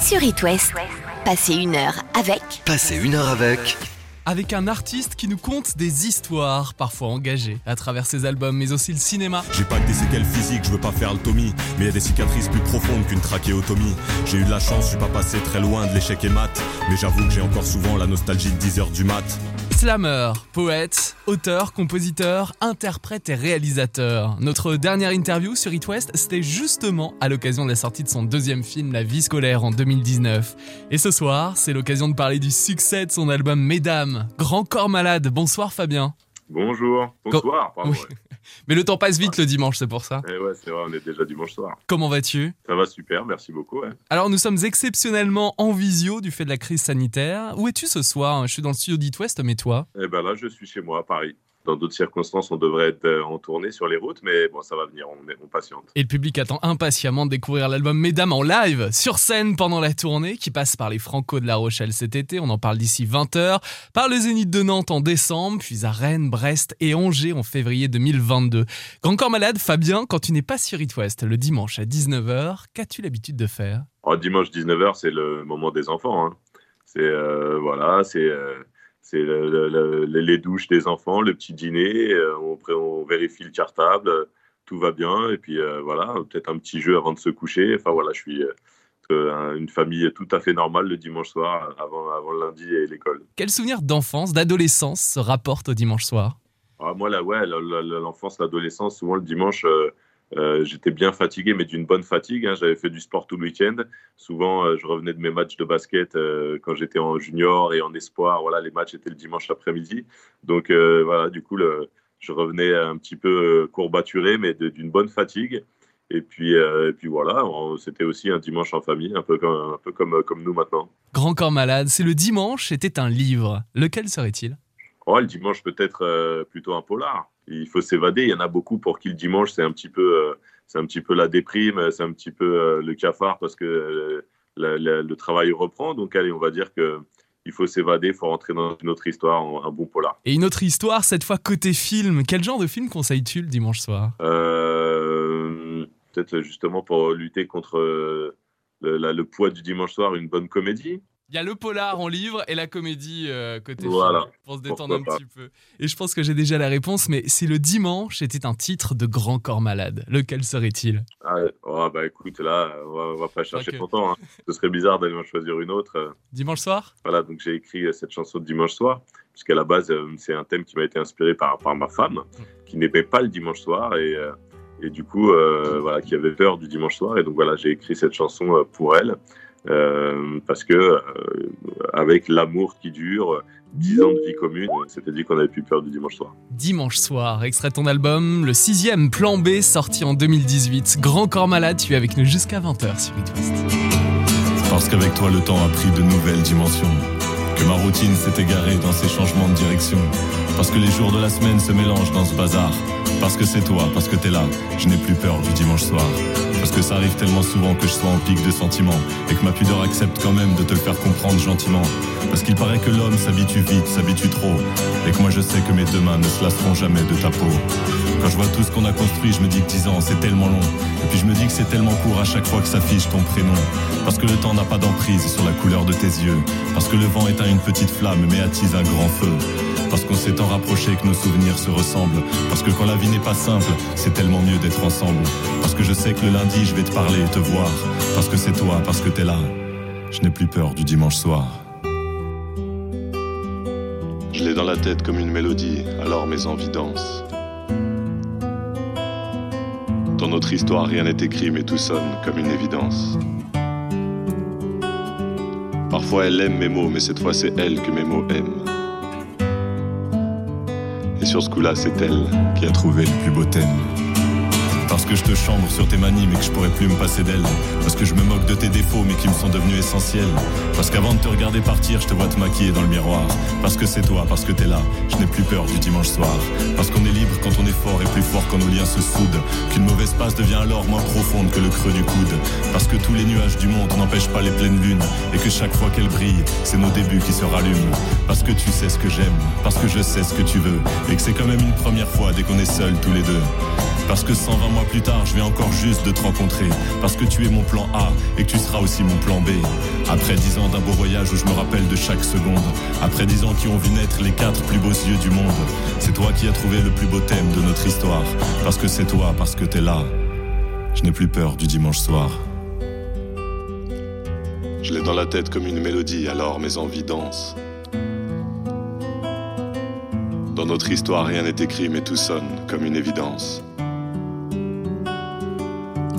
Sur It West, passez une heure avec Passez une heure avec avec un artiste qui nous conte des histoires, parfois engagées, à travers ses albums, mais aussi le cinéma. J'ai pas que des séquelles physiques, je veux pas faire le Tommy, mais y a des cicatrices plus profondes qu'une trachéotomie. J'ai eu de la chance, je suis pas passé très loin de l'échec et mat, mais j'avoue que j'ai encore souvent la nostalgie de 10 heures du mat. Slammer, poète, auteur, compositeur, interprète et réalisateur. Notre dernière interview sur It West, c'était justement à l'occasion de la sortie de son deuxième film La vie scolaire en 2019. Et ce soir, c'est l'occasion de parler du succès de son album Mesdames, Grand corps malade. Bonsoir Fabien. Bonjour, bonsoir. Pardon, Oui. ouais. Mais le temps passe vite le dimanche, c'est pour ça. Eh ouais, c'est vrai, on est déjà dimanche soir. Comment vas-tu? Ça va super, merci beaucoup. ouais. Alors nous sommes exceptionnellement en visio du fait de la crise sanitaire. Où es-tu ce soir? Je suis dans le studio d'It West, mais toi? Eh ben là, je suis chez moi à Paris. Dans d'autres circonstances, on devrait être euh, en tournée sur les routes, mais bon, ça va venir, on, est, on patiente. Et le public attend impatiemment de découvrir l'album Mesdames en live, sur scène pendant la tournée, qui passe par les Franco de La Rochelle cet été, on en parle d'ici 20h, par le Zénith de Nantes en décembre, puis à Rennes, Brest et Angers en février 2022. Grand corps malade, Fabien, quand tu n'es pas sur It West le dimanche à 19h, qu'as-tu l'habitude de faire? Alors, dimanche 19h, c'est le moment des enfants. hein. C'est euh, voilà, c'est euh, c'est le- le- le- les- douches des enfants, le petit dîner, euh, on, vérifie le cartable, euh, tout va bien, et puis euh, voilà, peut-être un petit jeu avant de se coucher. Enfin voilà, je suis euh, une famille tout à fait normale le dimanche soir, avant, avant le lundi et l'école. Quel souvenir d'enfance, d'adolescence se rapporte au dimanche soir? Ah, moi, là, ouais, l'enfance, l'adolescence, souvent le dimanche, euh, euh, j'étais bien fatigué, mais d'une bonne fatigue. hein. J'avais fait du sport tout le week-end. Souvent, euh, je revenais de mes matchs de basket euh, quand j'étais en junior et en espoir. Voilà, les matchs étaient le dimanche après-midi. Donc, voilà, du coup, le- je revenais un petit peu courbaturé, mais d'une bonne fatigue. Et puis, euh, et puis voilà, c'était aussi un dimanche en famille, un peu comme, un peu comme, comme nous maintenant. Grand corps malade, c'est le dimanche, c'était un livre. Lequel serait-il? Oh, le dimanche, peut-être euh, plutôt un polar. Il faut s'évader. Il y en a beaucoup pour qui le dimanche, c'est un petit peu, euh, c'est un petit peu la déprime, c'est un petit peu euh, le cafard parce que euh, la- la- le travail reprend. Donc, allez, on va dire que il faut s'évader, il faut rentrer dans une autre histoire, un bon polar. Et une autre histoire, cette fois côté film. Quel genre de film conseilles-tu le dimanche soir? Euh, peut-être justement pour lutter contre le, la- le poids du dimanche soir, une bonne comédie. Il y a le polar en livre et la comédie euh, côté Voilà. film, pour se détendre Pourquoi un pas. petit peu. Et je pense que j'ai déjà la réponse, mais si le dimanche était un titre de Grand corps malade, lequel serait-il? Ah, oh, bah écoute, là, on va, on va pas chercher Ok. longtemps. hein. Ce serait bizarre d'aller en choisir une autre. Dimanche soir? Voilà, donc j'ai écrit euh, cette chanson de dimanche soir, puisqu'à la base, euh, c'est un thème qui m'a été inspiré par, par ma femme, qui n'aimait pas le dimanche soir, et, et du coup, euh, voilà, qui avait peur du dimanche soir. Et donc voilà, j'ai écrit cette chanson pour elle, euh, parce que euh, avec l'amour qui dure, dix ans de vie commune, on s'était dit qu'on avait plus peur du dimanche soir. Dimanche soir, extrait de ton album, le sixième Plan B, sorti en 2018. Grand corps malade, tu es avec nous jusqu'à 20h sur It West. Parce qu'avec toi, le temps a pris de nouvelles dimensions. Que ma routine s'est égarée dans ces changements de direction. Parce que les jours de la semaine se mélangent dans ce bazar. Parce que c'est toi, parce que t'es là, je n'ai plus peur du dimanche soir. Parce que ça arrive tellement souvent que je sois en pic de sentiments. Et que ma pudeur accepte quand même de te faire comprendre gentiment. Parce qu'il paraît que l'homme s'habitue vite, s'habitue trop. Et que moi je sais que mes deux mains ne se lasseront jamais de ta peau. Quand je vois tout ce qu'on a construit, je me dis que 10 ans c'est tellement long. Et puis je me dis que c'est tellement court à chaque fois que s'affiche ton prénom. Parce que le temps n'a pas d'emprise sur la couleur de tes yeux. Parce que le vent éteint une petite flamme mais attise un grand feu. Parce qu'on s'est tant rapproché que nos souvenirs se ressemblent. Parce que quand la vie n'est pas simple, c'est tellement mieux d'être ensemble. Parce que je sais que le lundi je vais te parler et te voir. Parce que c'est toi, parce que t'es là. Je n'ai plus peur du dimanche soir. Je l'ai dans la tête comme une mélodie, alors mes envies dansent. Dans notre histoire, rien n'est écrit, mais tout sonne comme une évidence. Parfois, elle aime mes mots, mais cette fois, c'est elle que mes mots aiment. Et sur ce coup-là, c'est elle qui a trouvé le plus beau thème. Parce que je te chambre sur tes manies mais que je pourrais plus me passer d'elle. Parce que je me moque de tes défauts mais qui me sont devenus essentiels. Parce qu'avant de te regarder partir, je te vois te maquiller dans le miroir. Parce que c'est toi, parce que t'es là, je n'ai plus peur du dimanche soir. Parce qu'on est libre quand on est fort et plus fort quand nos liens se soudent. Qu'une mauvaise passe devient alors moins profonde que le creux du coude. Parce que tous les nuages du monde n'empêchent pas les pleines lunes. Et que chaque fois qu'elles brillent, c'est nos débuts qui se rallument. Parce que tu sais ce que j'aime, parce que je sais ce que tu veux. Et que c'est quand même une première fois dès qu'on est seuls tous les deux. Parce que 120 mois plus tard, je vais encore juste de te rencontrer. Parce que tu es mon plan A et que tu seras aussi mon plan B. Après dix ans d'un beau voyage où je me rappelle de chaque seconde. Après dix ans qui ont vu naître les quatre plus beaux yeux du monde. C'est toi qui as trouvé le plus beau thème de notre histoire. Parce que c'est toi, parce que t'es là. Je n'ai plus peur du dimanche soir. Je l'ai dans la tête comme une mélodie, alors mes envies dansent. Dans notre histoire, rien n'est écrit, mais tout sonne comme une évidence.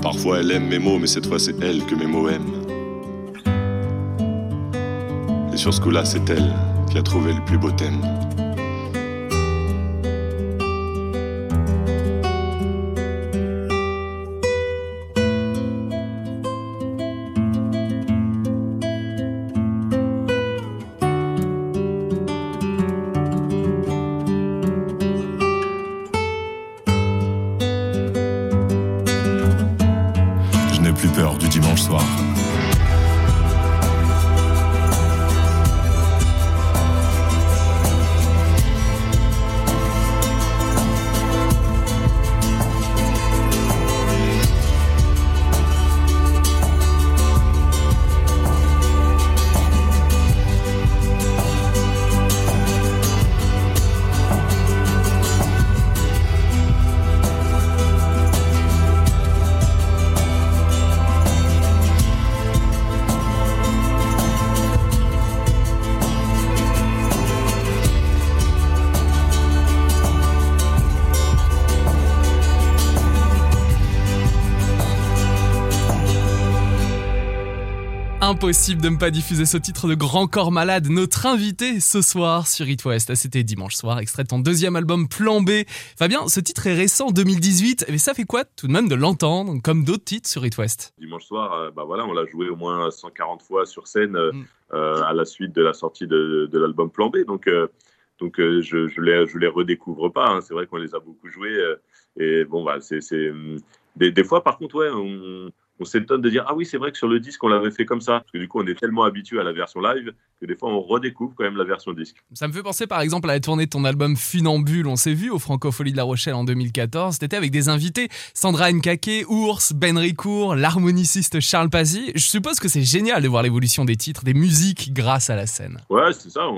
Parfois, elle aime mes mots, mais cette fois, c'est elle que mes mots aiment. Et sur ce coup-là, c'est elle qui a trouvé le plus beau thème. Impossible de ne pas diffuser ce titre de Grand Corps Malade, notre invité ce soir sur It West. C'était dimanche soir, extrait de ton deuxième album Plan B. Fabien, ce titre est récent, 2018, mais ça fait quoi tout de même de l'entendre, comme d'autres titres sur It West? Dimanche soir, euh, bah voilà, on l'a joué au moins 140 fois sur scène euh, mm. euh, à la suite de la sortie de, l'album Plan B. Donc, donc je, je, les, je les redécouvre pas. Hein. C'est vrai qu'on les a beaucoup joués. et bon, bah, c'est. Des, des, fois, par contre, ouais, on on s'étonne de dire ah oui c'est vrai que sur le disque on l'avait fait comme ça parce que du coup on est tellement habitué à la version live que des fois on redécouvre quand même la version disque. Ça me fait penser par exemple à la tournée de ton album Funambule, on s'est vu au Francophonie de La Rochelle en 2014, c'était avec des invités Sandra Nkake, Ours, Ben Ricourt, l'harmoniciste Charles Pazzi. Je suppose que c'est génial de voir l'évolution des titres, des musiques grâce à la scène. Ouais c'est ça,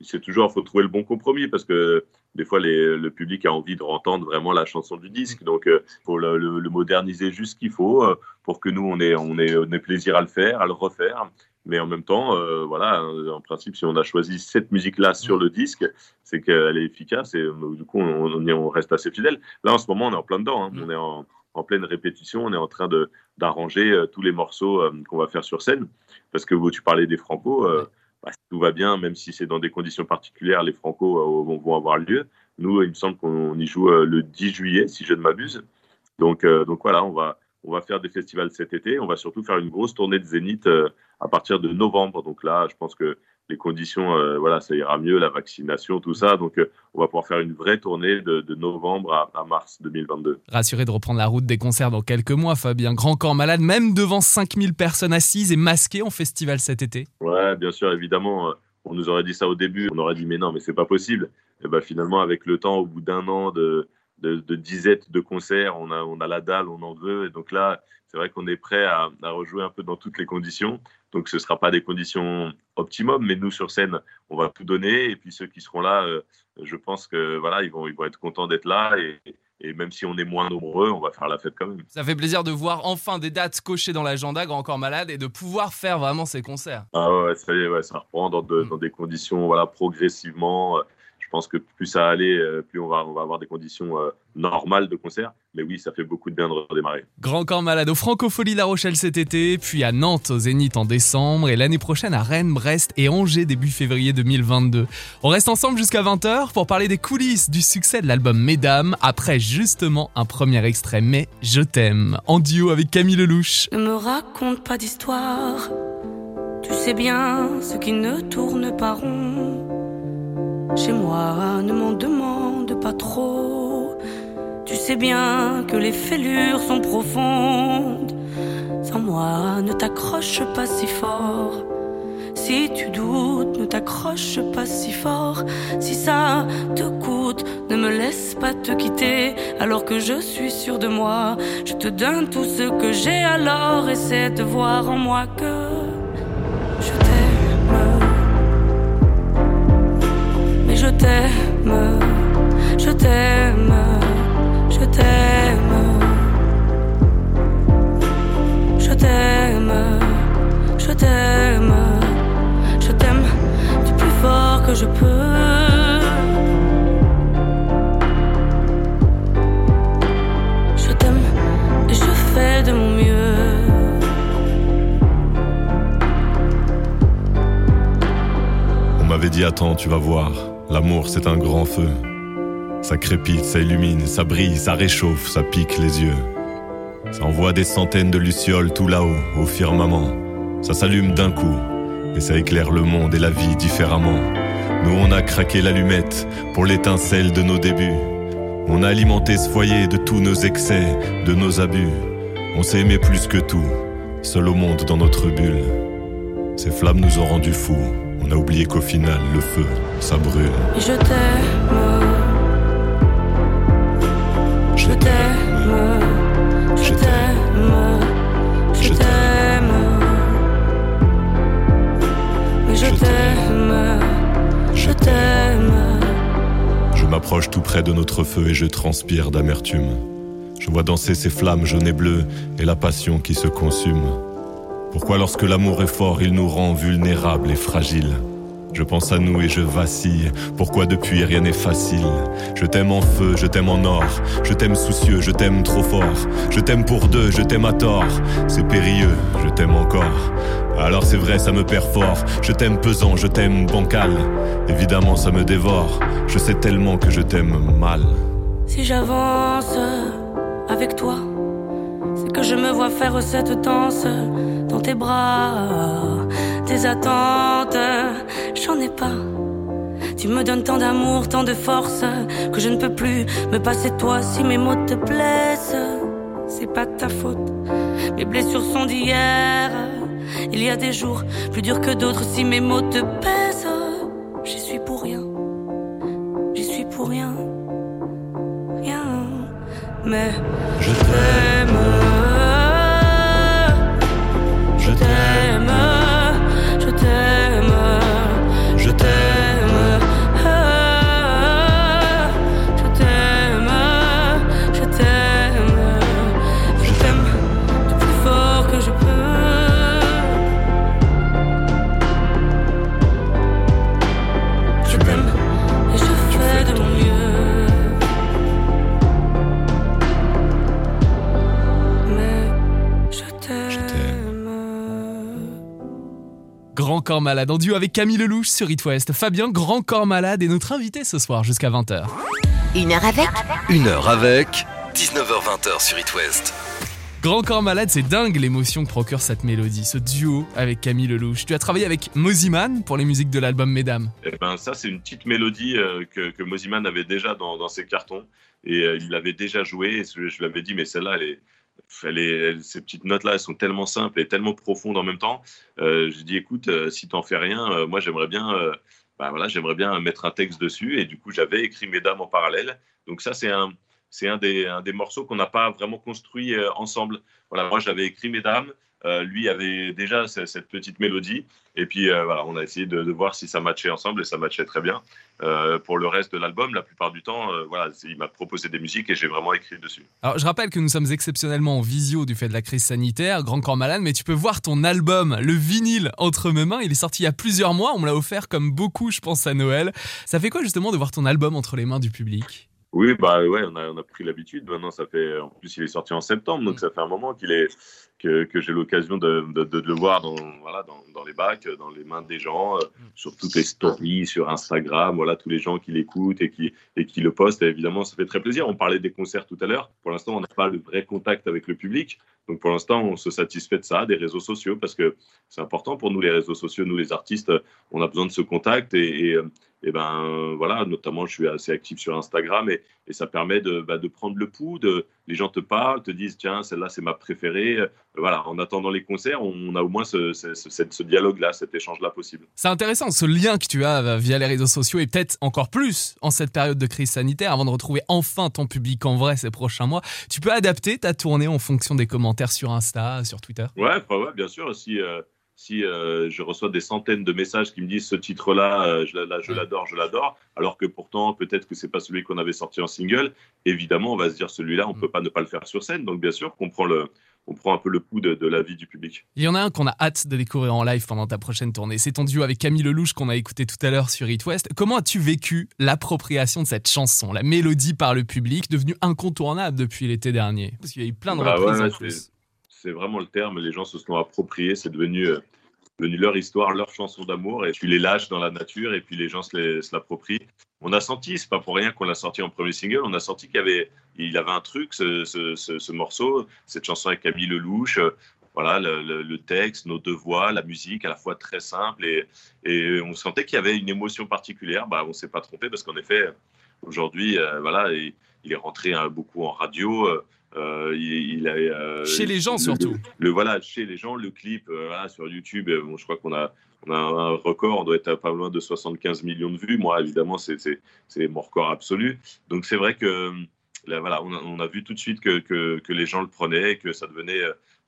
c'est toujours faut trouver le bon compromis parce que des fois le public a envie de entendre vraiment la chanson du disque. Donc il euh, faut le, moderniser juste ce qu'il faut euh, pour que nous on ait, on, ait, on ait plaisir à le faire à le refaire. Mais en même temps euh, voilà en principe si on a choisi cette musique là sur le disque c'est qu'elle est efficace et du coup on, on, reste assez fidèle. Là en ce moment on est en plein dedans hein. on est en, en, pleine répétition. On est en train de d'arranger tous les morceaux qu'on va faire sur scène. Parce que tu parlais des Franco bah, tout va bien, même si c'est dans des conditions particulières, les Franco euh, vont, avoir lieu. Nous, il me semble qu'on y joue euh, le 10 juillet, si je ne m'abuse. Donc, euh, donc voilà, on va, on va faire des festivals cet été. On va surtout faire une grosse tournée de Zénith à partir de novembre. Donc là, je pense que les conditions, euh, voilà, ça ira mieux, la vaccination, tout ça. Donc, euh, on va pouvoir faire une vraie tournée de, novembre à, mars 2022. Rassuré de reprendre la route des concerts dans quelques mois, Fabien. Grand corps malade, même devant 5000 personnes assises et masquées en festival cet été. Ouais, bien sûr, évidemment. Euh, on nous aurait dit ça au début. On aurait dit, mais non, mais c'est pas possible. Et ben, finalement, avec le temps, au bout d'un an de, de, dizaines de concerts, on a, on a la dalle, on en veut. Et donc là, c'est vrai qu'on est prêt à, à, rejouer un peu dans toutes les conditions. Donc ce ne sera pas des conditions optimum, mais nous sur scène, on va tout donner. Et puis ceux qui seront là, euh, je pense que voilà, ils vont, ils vont être contents d'être là. Et, même si on est moins nombreux, on va faire la fête quand même. Ça fait plaisir de voir enfin des dates cochées dans l'agenda, Grand Corps Malade, et de pouvoir faire vraiment ces concerts. Ah ouais, ça y est, ouais, ça reprend dans, mm. dans des conditions voilà, progressivement. Je pense que plus ça allait, euh, plus on va, on va avoir des conditions euh, normales de concert. Mais oui, ça fait beaucoup de bien de redémarrer. Grand Corps Malade au Francophonie La Rochelle cet été, puis à Nantes au Zénith en décembre, et l'année prochaine à Rennes, Brest et Angers début février 2022. On reste ensemble jusqu'à 20h pour parler des coulisses du succès de l'album Mesdames, après justement un premier extrait Mais je t'aime, en duo avec Camille Lelouch. Ne me raconte pas d'histoire, tu sais bien ce qui ne tourne pas rond. Chez moi, ne m'en demande pas trop. Tu sais bien que les fêlures sont profondes. Sans moi, ne t'accroche pas si fort. Si tu doutes, ne t'accroche pas si fort. Si ça te coûte, ne me laisse pas te quitter. Alors que je suis sûr de moi, je te donne tout ce que j'ai. Alors essaie de voir en moi que je t'aime, je t'aime, je t'aime. Je t'aime, je t'aime. Je t'aime du plus fort que je peux. Je t'aime et je fais de mon mieux. On m'avait dit attends, tu vas voir, l'amour c'est un grand feu. Ça crépite, ça illumine, ça brille, ça réchauffe, ça pique les yeux. Ça envoie des centaines de lucioles tout là-haut, au firmament. Ça s'allume d'un coup, et ça éclaire le monde et la vie différemment. Nous on a craqué l'allumette pour l'étincelle de nos débuts. On a alimenté ce foyer de tous nos excès, de nos abus. On s'est aimé plus que tout, seul au monde dans notre bulle. Ces flammes nous ont rendus fous. On a oublié qu'au final, le feu, ça brûle. Je t'aime, je t'aime, je t'aime, je t'aime. Mais je t'aime, je t'aime. Je m'approche tout près de notre feu et je transpire d'amertume. Je vois danser ces flammes jaunes et bleues et la passion qui se consume. Pourquoi lorsque l'amour est fort, il nous rend vulnérables et fragiles Je pense à nous et je vacille. Pourquoi depuis rien n'est facile Je t'aime en feu, je t'aime en or. Je t'aime soucieux, je t'aime trop fort. Je t'aime pour deux, je t'aime à tort. C'est périlleux, je t'aime encore. Alors c'est vrai, ça me perd fort. Je t'aime pesant, je t'aime bancal. Évidemment, ça me dévore. Je sais tellement que je t'aime mal. Si j'avance avec toi, c'est que je me vois faire cette danse dans tes bras. Tes attentes, j'en ai pas. Tu me donnes tant d'amour, tant de force, que je ne peux plus me passer de toi si mes mots te blessent. C'est pas ta faute, mes blessures sont d'hier. Il y a des jours plus durs que d'autres si mes mots te pèsent. Corps Malade en duo avec Camille Lelouch sur It West. Fabien, Grand Corps Malade est notre invité ce soir jusqu'à 20h. Une heure avec Une heure avec 19h20 sur It West. Grand Corps Malade, c'est dingue l'émotion que procure cette mélodie, ce duo avec Camille Lelouch. Tu as travaillé avec Moziman pour les musiques de l'album Mesdames. Eh ben, ça, c'est une petite mélodie euh, que, que Moziman avait déjà dans, dans ses cartons. Et euh, il l'avait déjà jouée. Et je, je lui avais dit, mais celle-là, elle est, elle ces petites notes-là, elles sont tellement simples et tellement profondes en même temps. Euh, je dis, écoute, euh, si t'en fais rien, euh, moi, j'aimerais bien, euh, bah, voilà, j'aimerais bien mettre un texte dessus. Et du coup, j'avais écrit Mesdames en parallèle. Donc ça, c'est un, c'est un des, un des morceaux qu'on n'a pas vraiment construit ensemble. Voilà, moi, j'avais écrit Mesdames. Euh, lui avait déjà ce- cette petite mélodie. Et puis, euh, voilà, on a essayé de, voir si ça matchait ensemble et ça matchait très bien. Euh, pour le reste de l'album, la plupart du temps, voilà, il m'a proposé des musiques et j'ai vraiment écrit dessus. Alors, je rappelle que nous sommes exceptionnellement en visio du fait de la crise sanitaire, Grand Corps Malade, mais tu peux voir ton album, le vinyle, entre mes mains. Il est sorti il y a plusieurs mois. On me l'a offert comme beaucoup, je pense, à Noël. Ça fait quoi justement de voir ton album entre les mains du public? Oui, bah ouais, on a, on a pris l'habitude. Maintenant, ça fait. En plus, il est sorti en septembre, donc ça fait un moment qu'il est que, que j'ai l'occasion de, de, de le voir dans, voilà, dans, dans les bacs, dans les mains des gens, euh, sur toutes les stories, sur Instagram, voilà, tous les gens qui l'écoutent et qui, et qui le postent. Et évidemment, ça fait très plaisir. On parlait des concerts tout à l'heure. Pour l'instant, on n'a pas le vrai contact avec le public. Donc, pour l'instant, on se satisfait de ça, des réseaux sociaux, parce que c'est important pour nous, les réseaux sociaux, nous, les artistes, on a besoin de ce contact. Et, et, et ben, voilà, notamment, je suis assez actif sur Instagram et, et ça permet de, bah, de prendre le pouls, de, les gens te parlent, te disent tiens, celle-là c'est ma préférée. Voilà, en attendant les concerts, on a au moins ce, ce dialogue-là, cet échange-là possible. C'est intéressant, ce lien que tu as via les réseaux sociaux et peut-être encore plus en cette période de crise sanitaire avant de retrouver enfin ton public en vrai ces prochains mois. Tu peux adapter ta tournée en fonction des commentaires sur Insta, sur Twitter? Ouais, ouais bien sûr. Si, euh, si euh, je reçois des centaines de messages qui me disent ce titre-là, euh, je l'adore, je l'adore, alors que pourtant peut-être que c'est pas celui qu'on avait sorti en single, évidemment on va se dire celui-là on mm. peut pas ne pas le faire sur scène. Donc bien sûr qu'on prend le on prend un peu le pouls de, la vie du public. Il y en a un qu'on a hâte de découvrir en live pendant ta prochaine tournée. C'est ton duo avec Camille Lelouch qu'on a écouté tout à l'heure sur It West. Comment as-tu vécu l'appropriation de cette chanson, la mélodie par le public, devenue incontournable depuis l'été dernier? Parce qu'il y a eu plein de bah reprises C'est vraiment le terme. Les gens se sont appropriés. C'est devenu euh, devenu leur histoire, leur chanson d'amour, et tu les lâches dans la nature, et puis les gens se l'approprient. On a senti, c'est pas pour rien qu'on l'a sorti en premier single, on a senti qu'il avait, avait un truc, ce, ce, morceau, cette chanson avec Camille Lelouch, voilà, le, texte, nos deux voix, la musique, à la fois très simple, et, et on sentait qu'il y avait une émotion particulière. Bah, on s'est pas trompé parce qu'en effet, aujourd'hui, euh, voilà, il, il, est rentré hein, beaucoup en radio. Euh, euh, il, a, euh, chez les gens surtout. Le, voilà, chez les gens, le clip euh, sur YouTube, bon, je crois qu'on a, on a un record, on doit être à pas loin de 75 millions de vues. Moi, évidemment, c'est mon record absolu. Donc c'est vrai que là, voilà, on a, on a, vu tout de suite que, que, que, les gens le prenaient, que ça devenait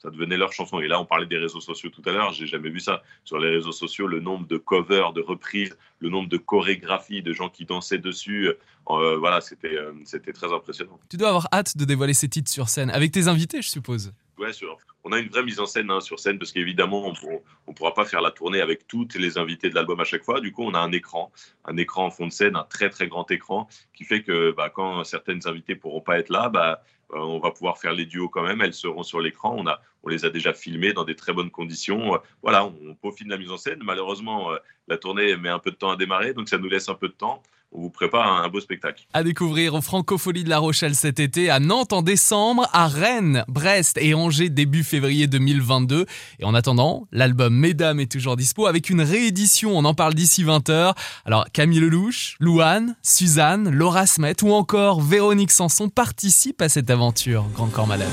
ça devenait leur chanson. Et là, on parlait des réseaux sociaux tout à l'heure, j'ai jamais vu ça. Sur les réseaux sociaux, le nombre de covers, de reprises, le nombre de chorégraphies, de gens qui dansaient dessus, euh, voilà, c'était euh, c'était très impressionnant. Tu dois avoir hâte de dévoiler ces titres sur scène, avec tes invités, je suppose. Ouais, sûr. On a une vraie mise en scène hein, sur scène parce qu'évidemment, on ne pourra pas faire la tournée avec toutes les invités de l'album à chaque fois. Du coup, on a un écran, un écran en fond de scène, un très très grand écran qui fait que bah, quand certaines invités pourront pas être là, bah, on va pouvoir faire les duos quand même. Elles seront sur l'écran. On, on les a déjà filmées dans des très bonnes conditions. Euh, voilà, on, peaufine la mise en scène. Malheureusement, euh, la tournée met un peu de temps à démarrer, donc ça nous laisse un peu de temps on vous prépare un, beau spectacle. À découvrir au Francophonie de La Rochelle cet été, à Nantes en décembre, à Rennes, Brest et Angers début février 2022. Et en attendant, l'album Mesdames est toujours dispo avec une réédition, on en parle d'ici 20h. Alors Camille Lelouch, Louane, Suzanne, Laura Smet ou encore Véronique Sanson participent à cette aventure Grand Corps Malade.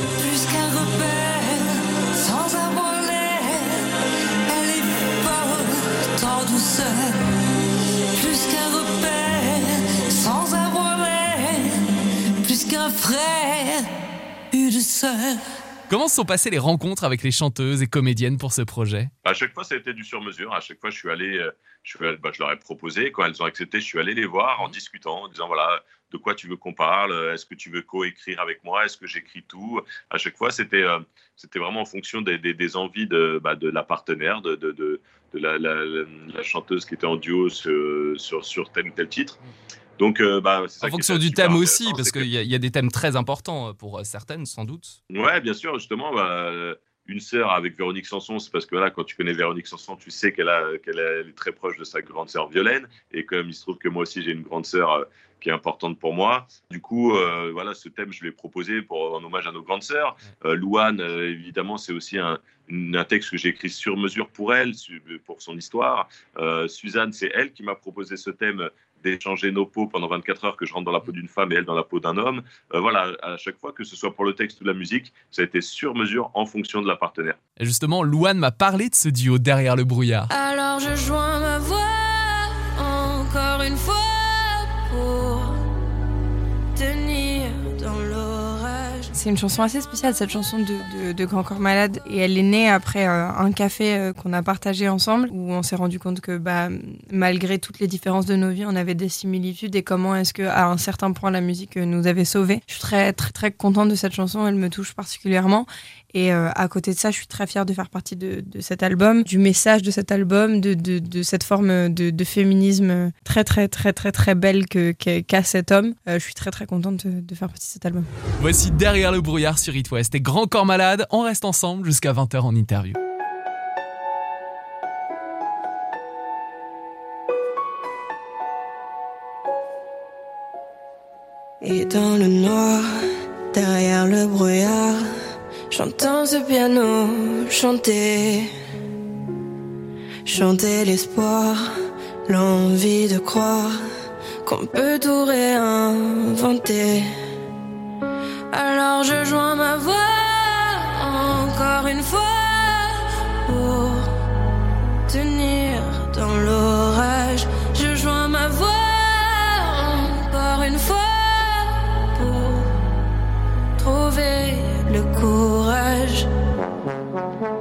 Sœur. Comment se sont passées les rencontres avec les chanteuses et comédiennes pour ce projet? À chaque fois, ça a été du sur-mesure. À chaque fois, je suis allé, euh, je, suis bah, je leur ai proposé. Quand elles ont accepté, je suis allé les voir en discutant, en disant voilà, de quoi tu veux qu'on parle? Est-ce que tu veux coécrire avec moi? Est-ce que j'écris tout? À chaque fois, c'était euh, c'était vraiment en fonction des, des, envies de, bah, de la partenaire, de, de, de la, la, chanteuse qui était en duo sur, sur, sur tel ou tel titre. Donc, euh, bah, en fonction du thème aussi, parce qu'il y, a des thèmes très importants euh, pour euh, certaines, sans doute. Ouais, bien sûr, justement. Bah, une sœur avec Véronique Sanson, c'est parce que là, quand tu connais Véronique Sanson, tu sais qu'elle qu'elle est très proche de sa grande sœur Violaine. Et comme il se trouve que moi aussi, j'ai une grande sœur qui est importante pour moi. Du coup, voilà, ce thème, je l'ai proposé pour, en hommage à nos grandes sœurs. Louane, évidemment, c'est aussi un, un, texte que j'ai écrit sur mesure pour elle, pour son histoire. Suzanne, c'est elle qui m'a proposé ce thème d'échanger nos peaux pendant 24 heures, que je rentre dans la peau d'une femme et elle dans la peau d'un homme. Euh, voilà, à chaque fois, que ce soit pour le texte ou la musique, ça a été sur mesure en fonction de la partenaire. Et justement, Louane m'a parlé de ce duo derrière le brouillard. Alors je joins ma voix encore une fois C'est une chanson assez spéciale, cette chanson de, Grand Corps Malade. Et elle est née après un café euh, qu'on a partagé ensemble, où on s'est rendu compte que bah, malgré toutes les différences de nos vies, on avait des similitudes et comment est-ce que à un certain point la musique nous avait sauvés. Je suis très très très contente de cette chanson, elle me touche particulièrement. Et euh, à côté de ça, je suis très fière de faire partie de, cet album, du message de cet album, de, de, cette forme de, féminisme très très très très très belle qu'a cet homme. je suis très très contente de, faire partie de cet album. Voici derrière le brouillard sur It West et Grand Corps Malade. On reste ensemble jusqu'à 20h en interview. Et dans le noir, derrière le brouillard, j'entends ce piano chanter. Chanter l'espoir, l'envie de croire qu'on peut tout réinventer. Alors je joins ma voix encore une fois Y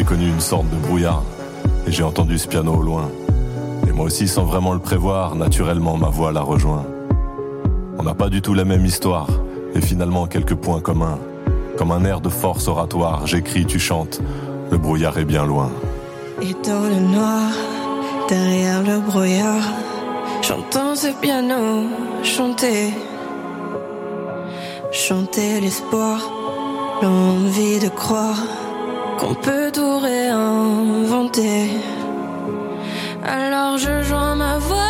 j'ai connu une sorte de brouillard. Et j'ai entendu ce piano au loin. Et moi aussi sans vraiment le prévoir Naturellement ma voix la rejoint. On n'a pas du tout la même histoire. Et finalement quelques points communs. Comme un air de force oratoire J'écris, tu chantes. Le brouillard est bien loin. Et dans le noir, derrière le brouillard, j'entends ce piano chanter. Chanter l'espoir, l'envie de croire qu'on peut tout réinventer. Alors je joins ma voix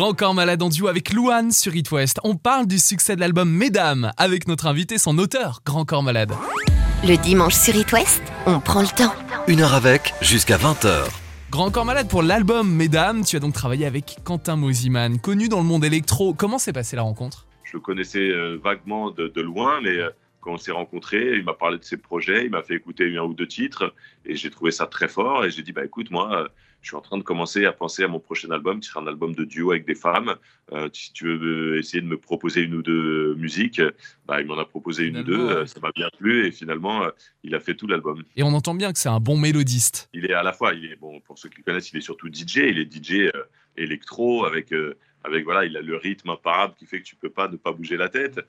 Grand Corps Malade en duo avec Louane sur It West. On parle du succès de l'album Mesdames avec notre invité, son auteur, Grand Corps Malade. Le dimanche sur It West, on prend le temps. Une heure avec, jusqu'à 20h. Grand Corps Malade pour l'album Mesdames, tu as donc travaillé avec Quentin Mosiman, connu dans le monde électro. Comment s'est passée la rencontre? Je le connaissais euh, vaguement de, de loin, mais euh, quand on s'est rencontrés, il m'a parlé de ses projets, il m'a fait écouter un ou deux titres, et j'ai trouvé ça très fort. Et j'ai dit, bah écoute, moi, euh, je suis en train de commencer à penser à mon prochain album, qui sera un album de duo avec des femmes. Euh, si tu veux essayer de me proposer une ou deux musiques, bah, il m'en a proposé une ou deux, ouais. euh, ça m'a bien plu, et finalement, euh, il a fait tout l'album. Et on entend bien que c'est un bon mélodiste. Il est à la fois, il est bon pour ceux qui le connaissent, il est surtout DJ. Il est DJ électro avec avec voilà, il a le rythme imparable qui fait que tu peux pas ne pas bouger la tête.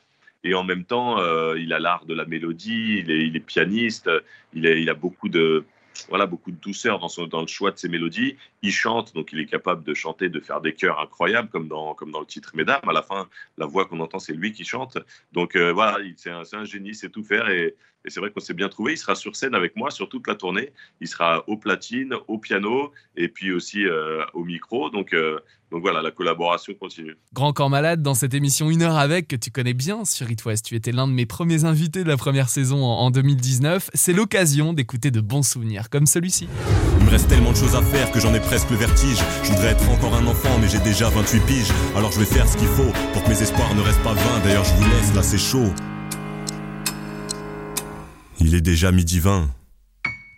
Et en même temps, euh, il a l'art de la mélodie. Il est, il est pianiste. Il, est, il a beaucoup de voilà beaucoup de douceur dans son le choix de ses mélodies. Il chante, donc il est capable de chanter, de faire des chœurs incroyables comme dans le titre Mesdames. À la fin, la voix qu'on entend, c'est lui qui chante. Donc euh, voilà, il- c'est un, génie, c'est tout faire et et c'est vrai qu'on s'est bien trouvé. Il sera sur scène avec moi sur toute la tournée. Il sera au platine, au piano et puis aussi euh, au micro. Donc, euh, donc voilà, la collaboration continue. Grand Corps Malade, dans cette émission Une heure avec, que tu connais bien sur It West, tu étais l'un de mes premiers invités de la première saison en 2019. C'est l'occasion d'écouter de bons souvenirs comme celui-ci. Il me reste tellement de choses à faire que j'en ai presque le vertige. Je voudrais être encore un enfant, mais j'ai déjà 28 piges. Alors je vais faire ce qu'il faut pour que mes espoirs ne restent pas vains. D'ailleurs, je vous laisse, là c'est chaud. Il est déjà midi 20.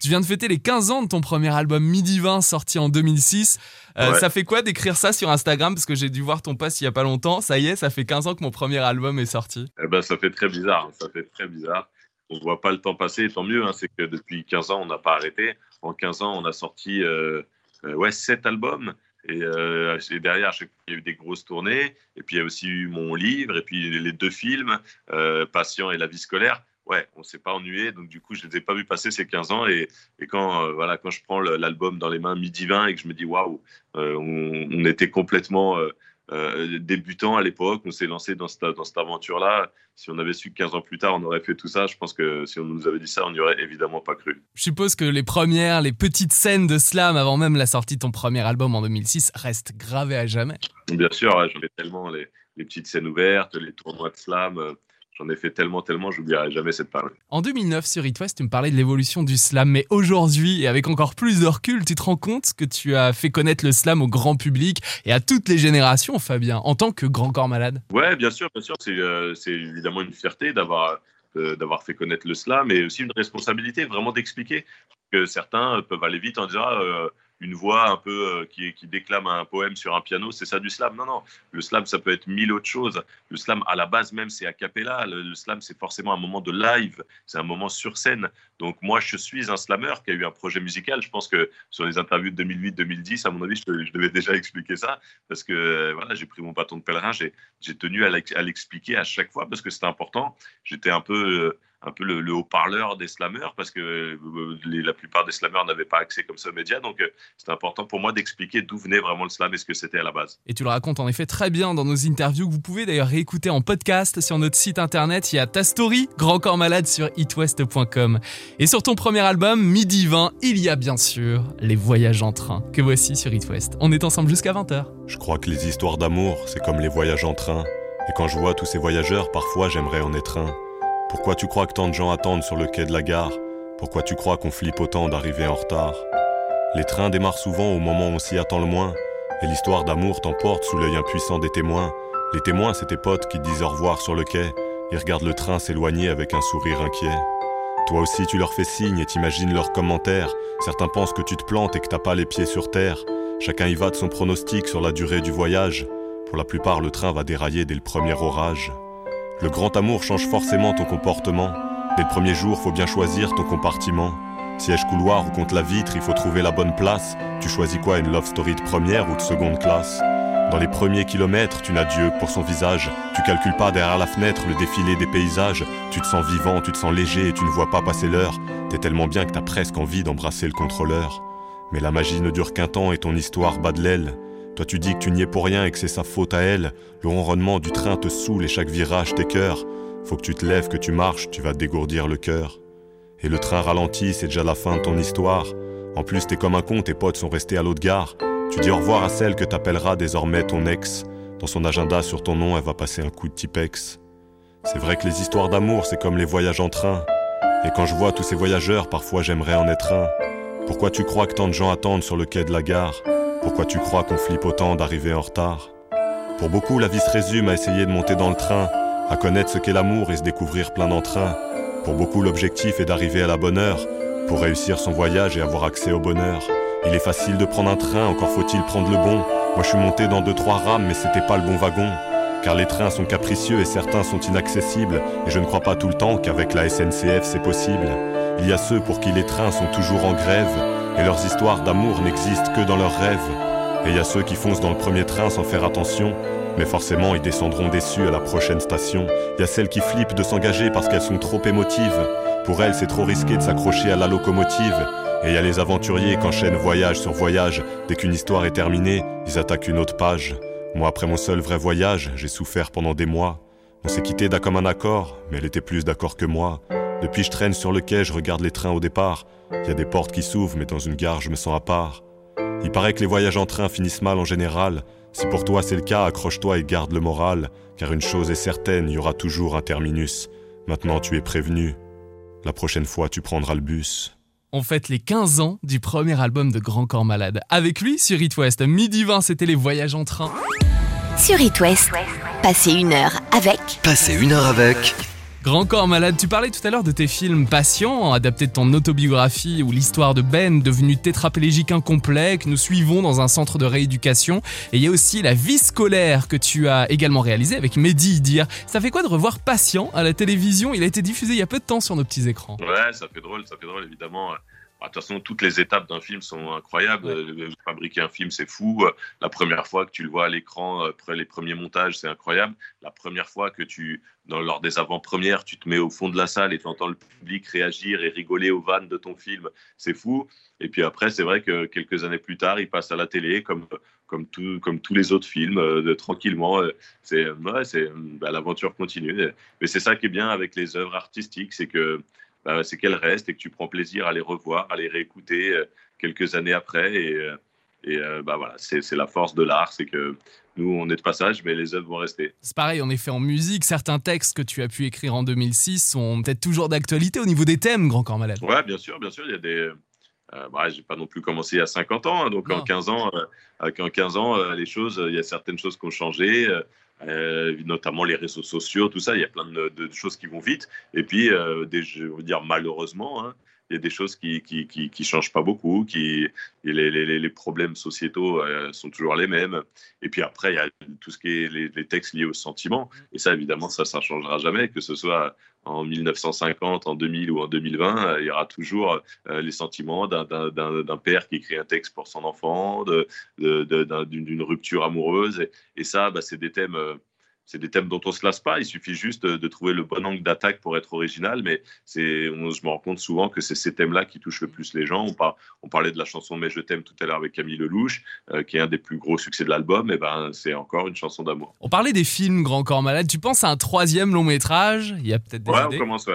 Tu viens de fêter les 15 ans de ton premier album Midi 20 sorti en 2006. Euh, Ouais. Ça fait quoi d'écrire ça sur Instagram? Parce que j'ai dû voir ton post il y a pas longtemps. Ça y est, ça fait 15 ans que mon premier album est sorti. Eh ben, ça fait très bizarre, ça fait très bizarre. On voit pas le temps passer, tant mieux, hein, c'est que depuis 15 ans, on n'a pas arrêté. En 15 ans, on a sorti euh, euh, ouais, 7 albums. Et, euh, et derrière, il y a eu des grosses tournées. Et puis, il y a aussi eu mon livre, et puis les deux films, euh, Patient et La vie scolaire. Ouais, on s'est pas ennuyé, donc du coup, je les ai pas vus passer ces 15 ans. Et, et quand, euh, voilà, quand je prends l'album dans les mains midi 20 et que je me dis, waouh, euh, on, on était complètement euh, euh, débutant à l'époque, on s'est lancé dans cette, dans cette aventure-là. Si on avait su que 15 ans plus tard, on aurait fait tout ça, je pense que si on nous avait dit ça, on n'y aurait évidemment pas cru. Je suppose que les premières, les petites scènes de slam avant même la sortie de ton premier album en 2006 restent gravées à jamais. Bien sûr, ai tellement, les, les petites scènes ouvertes, les tournois de slam, j'en ai fait tellement, tellement, j'oublierai jamais cette parole. En 2009, sur It West, tu me parlais de l'évolution du slam, mais aujourd'hui, et avec encore plus de recul, tu te rends compte que tu as fait connaître le slam au grand public et à toutes les générations, Fabien, en tant que grand corps malade. Ouais, bien sûr, bien sûr, c'est euh, évidemment une fierté d'avoir euh, d'avoir fait connaître le slam, mais aussi une responsabilité vraiment d'expliquer que certains peuvent aller vite en disant ah, euh, une voix un peu euh, qui, déclame un poème sur un piano, c'est ça du slam. Non, non, le slam, ça peut être mille autres choses. Le slam, à la base même, c'est a cappella. Le, slam, c'est forcément un moment de live, c'est un moment sur scène. Donc moi, je suis un slammer qui a eu un projet musical. Je pense que sur les interviews de 2008-2010, à mon avis, je, devais déjà expliquer ça parce que voilà, j'ai pris mon bâton de pèlerin, j'ai tenu à l'expliquer à chaque fois parce que c'était important. J'étais un peu, euh, un peu le, le haut-parleur des slammers parce que euh, les- la plupart des slammers n'avaient pas accès comme ça aux médias. Donc, euh, c'était important pour moi d'expliquer d'où venait vraiment le slam et ce que c'était à la base. Et tu le racontes en effet très bien dans nos interviews que vous pouvez d'ailleurs réécouter en podcast sur notre site internet. Il y a ta story, Grand Corps Malade sur itwest.com. Et sur ton premier album, Midi 20, il y a bien sûr les voyages en train que voici sur It West. On est ensemble jusqu'à 20h. Je crois que les histoires d'amour, c'est comme les voyages en train. Et quand je vois tous ces voyageurs, parfois j'aimerais en être un. Pourquoi tu crois que tant de gens attendent sur le quai de la gare? Pourquoi tu crois qu'on flippe autant d'arriver en retard? Les trains démarrent souvent au moment où on s'y attend le moins. Et l'histoire d'amour t'emporte sous l'œil impuissant des témoins. Les témoins, c'est tes potes qui disent au revoir sur le quai. Ils regardent le train s'éloigner avec un sourire inquiet. Toi aussi, tu leur fais signe et t'imagines leurs commentaires. Certains pensent que tu te plantes et que t'as pas les pieds sur terre. Chacun y va de son pronostic sur la durée du voyage. Pour la plupart, le train va dérailler dès le premier orage. Le grand amour change forcément ton comportement. Dès le premier jour, faut bien choisir ton compartiment. Siège couloir ou contre la vitre, il faut trouver la bonne place. Tu choisis quoi, une love story de première ou de seconde classe? Dans les premiers kilomètres, tu n'as Dieu pour son visage. Tu calcules pas derrière la fenêtre le défilé des paysages. Tu te sens vivant, tu te sens léger et tu ne vois pas passer l'heure. T'es tellement bien que t'as presque envie d'embrasser le contrôleur. Mais la magie ne dure qu'un temps et ton histoire bat de l'aile. Toi tu dis que tu n'y es pour rien et que c'est sa faute à elle. Le ronronnement du train te saoule et chaque virage t'écœure. Faut que tu te lèves, que tu marches, tu vas dégourdir le cœur. Et le train ralentit, c'est déjà la fin de ton histoire. En plus t'es comme un con, tes potes sont restés à l'autre gare. Tu dis au revoir à celle que t'appelleras désormais ton ex. Dans son agenda sur ton nom, elle va passer un coup de Tipex. C'est vrai que les histoires d'amour, c'est comme les voyages en train. Et quand je vois tous ces voyageurs, parfois j'aimerais en être un. Pourquoi tu crois que tant de gens attendent sur le quai de la gare? Pourquoi tu crois qu'on flippe autant d'arriver en retard? Pour beaucoup, la vie se résume à essayer de monter dans le train, à connaître ce qu'est l'amour et se découvrir plein d'entrain. Pour beaucoup, l'objectif est d'arriver à la bonne heure, pour réussir son voyage et avoir accès au bonheur. Il est facile de prendre un train, encore faut-il prendre le bon. Moi je suis monté dans deux trois rames, mais c'était pas le bon wagon. Car les trains sont capricieux et certains sont inaccessibles, et je ne crois pas tout le temps qu'avec la SNCF c'est possible. Il y a ceux pour qui les trains sont toujours en grève, et leurs histoires d'amour n'existent que dans leurs rêves. Et il y a ceux qui foncent dans le premier train sans faire attention, mais forcément ils descendront déçus à la prochaine station. Il y a celles qui flippent de s'engager parce qu'elles sont trop émotives. Pour elles, c'est trop risqué de s'accrocher à la locomotive. Et il y a les aventuriers qui enchaînent voyage sur voyage. Dès qu'une histoire est terminée, ils attaquent une autre page. Moi, après mon seul vrai voyage, j'ai souffert pendant des mois. On s'est quitté d'un commun accord, mais elle était plus d'accord que moi. Depuis, je traîne sur le quai, je regarde les trains au départ. Il y a des portes qui s'ouvrent, mais dans une gare, je me sens à part. Il paraît que les voyages en train finissent mal en général. Si pour toi c'est le cas, accroche-toi et garde le moral, car une chose est certaine, il y aura toujours un terminus. Maintenant tu es prévenu. La prochaine fois tu prendras le bus. On fête les 15 ans du premier album de Grand Corps Malade. Avec lui, sur It West, midi 20, c'était les voyages en train. Sur It West, passez une heure avec. Passez une heure avec. Grand corps malade, tu parlais tout à l'heure de tes films patients, adaptés de ton autobiographie ou l'histoire de Ben, devenu tétraplégique incomplet, que nous suivons dans un centre de rééducation. Et il y a aussi La vie scolaire que tu as également réalisé avec Mehdi Idir. Ça fait quoi de revoir Patient à la télévision? Il a été diffusé il y a peu de temps sur nos petits écrans. Ouais, ça fait drôle, ça fait drôle évidemment. Bah, de toute façon, toutes les étapes d'un film sont incroyables. Euh, Fabriquer un film, c'est fou. La première fois que tu le vois à l'écran, après les premiers montages, c'est incroyable. La première fois que tu, lors des avant-premières, tu te mets au fond de la salle et tu entends le public réagir et rigoler aux vannes de ton film, c'est fou. Et puis après, c'est vrai que quelques années plus tard, il passe à la télé comme, comme, tout, comme tous les autres films, euh, tranquillement. Euh, c'est bah, l'aventure continue. Mais c'est ça qui est bien avec les œuvres artistiques, c'est que bah, c'est qu'elles restent et que tu prends plaisir à les revoir, à les réécouter euh, quelques années après. Et euh, bah voilà, c'est la force de l'art, c'est que nous, on est de passage, mais les œuvres vont rester. C'est pareil, en effet, en musique, certains textes que tu as pu écrire en 2006 sont peut-être toujours d'actualité au niveau des thèmes, Grand Corps Malade. Ouais, bien sûr, bien sûr. Il y a des. Euh, bah, j'ai pas non plus commencé à 50 ans, hein, donc en 15 ans, en 15 ans, les choses, il y a certaines choses qui ont changé. Euh, notamment les réseaux sociaux, tout ça. Il y a plein de, choses qui vont vite. Et puis, euh, des, je veux dire malheureusement, hein, il y a des choses qui qui, qui, changent pas beaucoup, qui les, les, problèmes sociétaux euh, sont toujours les mêmes. Et puis après, il y a tout ce qui est les, textes liés au sentiment. Et ça, évidemment, ça, ça changera jamais, que ce soit en 1950, en 2000 ou en 2020, euh, il y aura toujours euh, les sentiments d'un père qui écrit un texte pour son enfant, d'une de, rupture amoureuse. Et, et ça, bah, c'est des thèmes c'est des thèmes dont on se lasse pas. Il suffit juste de, trouver le bon angle d'attaque pour être original. Mais c'est, je me rends compte souvent que c'est ces thèmes-là qui touchent le plus les gens. On, on parlait de la chanson Mais je t'aime tout à l'heure avec Camille Lelouch, euh, qui est un des plus gros succès de l'album. Et ben, c'est encore une chanson d'amour. On parlait des films Grand Corps Malade. Tu penses à un troisième long métrage? Il y a peut-être des ouais, idées on commence.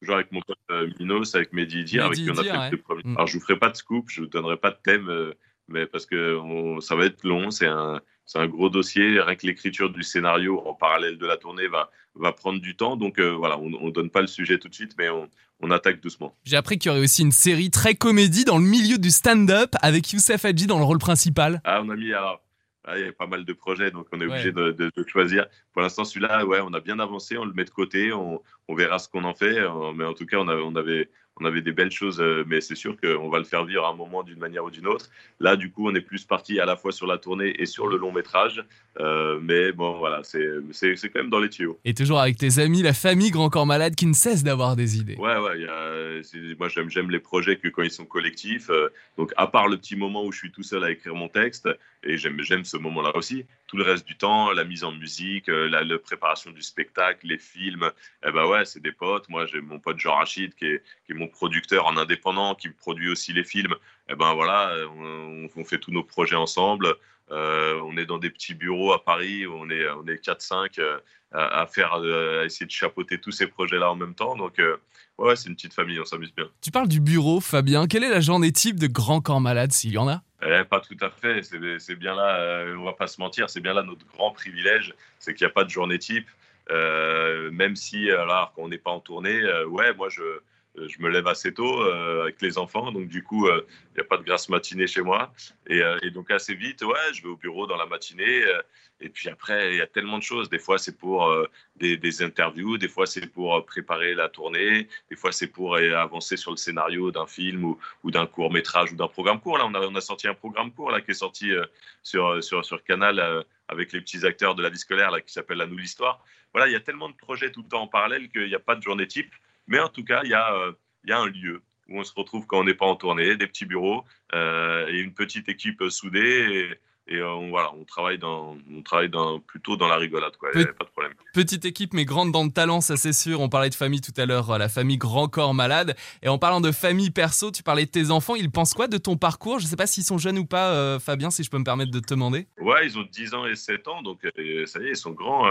Toujours avec mon pote euh, Minos, avec Mehdi Idir, avec qui on a fait le premier. Mm. Alors, je vous ferai pas de scoop, je vous donnerai pas de thème, euh, mais parce que ça va être long. C'est un c'est un gros dossier. Rien que l'écriture du scénario en parallèle de la tournée va, va prendre du temps. Donc euh, voilà, on ne donne pas le sujet tout de suite, mais on, on attaque doucement. J'ai appris qu'il y aurait aussi une série très comédie dans le milieu du stand-up avec Youssef Hadji dans le rôle principal. Ah, on a mis alors. Ah, il y a pas mal de projets, donc on est obligé de, de, choisir. Pour l'instant, celui-là, ouais, on a bien avancé, on le met de côté, on, on verra ce qu'on en fait. Euh, mais en tout cas, on, on avait, on avait des belles choses, euh, mais c'est sûr qu'on va le faire vivre à un moment d'une manière ou d'une autre. Là, du coup, on est plus parti à la fois sur la tournée et sur le long métrage. Euh, mais bon, voilà, c'est quand même dans les tuyaux. Et toujours avec tes amis, la famille Grand Corps Malade qui ne cesse d'avoir des idées. Ouais, ouais, y a, moi j'aime les projets que quand ils sont collectifs. Euh, donc, à part le petit moment où je suis tout seul à écrire mon texte, et j'aime ce moment-là aussi, tout le reste du temps, la mise en musique, la, préparation du spectacle, les films, eh ben ouais, c'est des potes. Moi, j'ai mon pote Jean Rachid qui est, qui est mon producteur en indépendant, qui produit aussi les films, eh ben voilà, on, fait tous nos projets ensemble. Euh, on est dans des petits bureaux à Paris, on est, on est 4-5 euh, à, faire, euh, à essayer de chapeauter tous ces projets-là en même temps. Donc, ouais, c'est une petite famille, on s'amuse bien. Tu parles du bureau, Fabien. Quelle est la journée type de Grand Corps Malade, s'il y en a? Eh, Pas tout à fait. C'est bien là, on va pas se mentir, c'est bien là notre grand privilège, c'est qu'il n'y a pas de journée type. même si, alors qu'on n'est pas en tournée, ouais, moi je je me lève assez tôt euh, avec les enfants, donc du coup, il euh, n'y a pas de grasse matinée chez moi. Et, donc assez vite, ouais, je vais au bureau dans la matinée. et puis après, il y a tellement de choses. Des fois, c'est pour des, interviews, des fois, c'est pour préparer la tournée, des fois, c'est pour avancer sur le scénario d'un film ou, d'un court métrage ou d'un programme court. Là, on a, sorti un programme court là qui est sorti sur, sur, Canal avec les petits acteurs de la vie scolaire là, qui s'appelle La Nous l'Histoire. Voilà, il y a tellement de projets tout le temps en parallèle qu'il n'y a pas de journée type. Mais en tout cas, il y, a, euh, y a un lieu où on se retrouve quand on n'est pas en tournée, des petits bureaux euh, et une petite équipe soudée. Et, euh, on, voilà, on travaille, dans, on travaille dans, plutôt dans la rigolade, quoi. pas de problème. Petite équipe, mais grande dans le talent, ça c'est sûr. On parlait de famille tout à l'heure, la famille Grand Corps Malade. Et en parlant de famille perso, tu parlais de tes enfants. Ils pensent quoi de ton parcours? Je ne sais pas s'ils sont jeunes ou pas, Fabien, si je peux me permettre de te demander. Ouais, ils ont 10 ans et 7 ans, donc ça y est, ils sont grands.